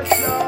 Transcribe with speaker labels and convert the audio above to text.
Speaker 1: Yes,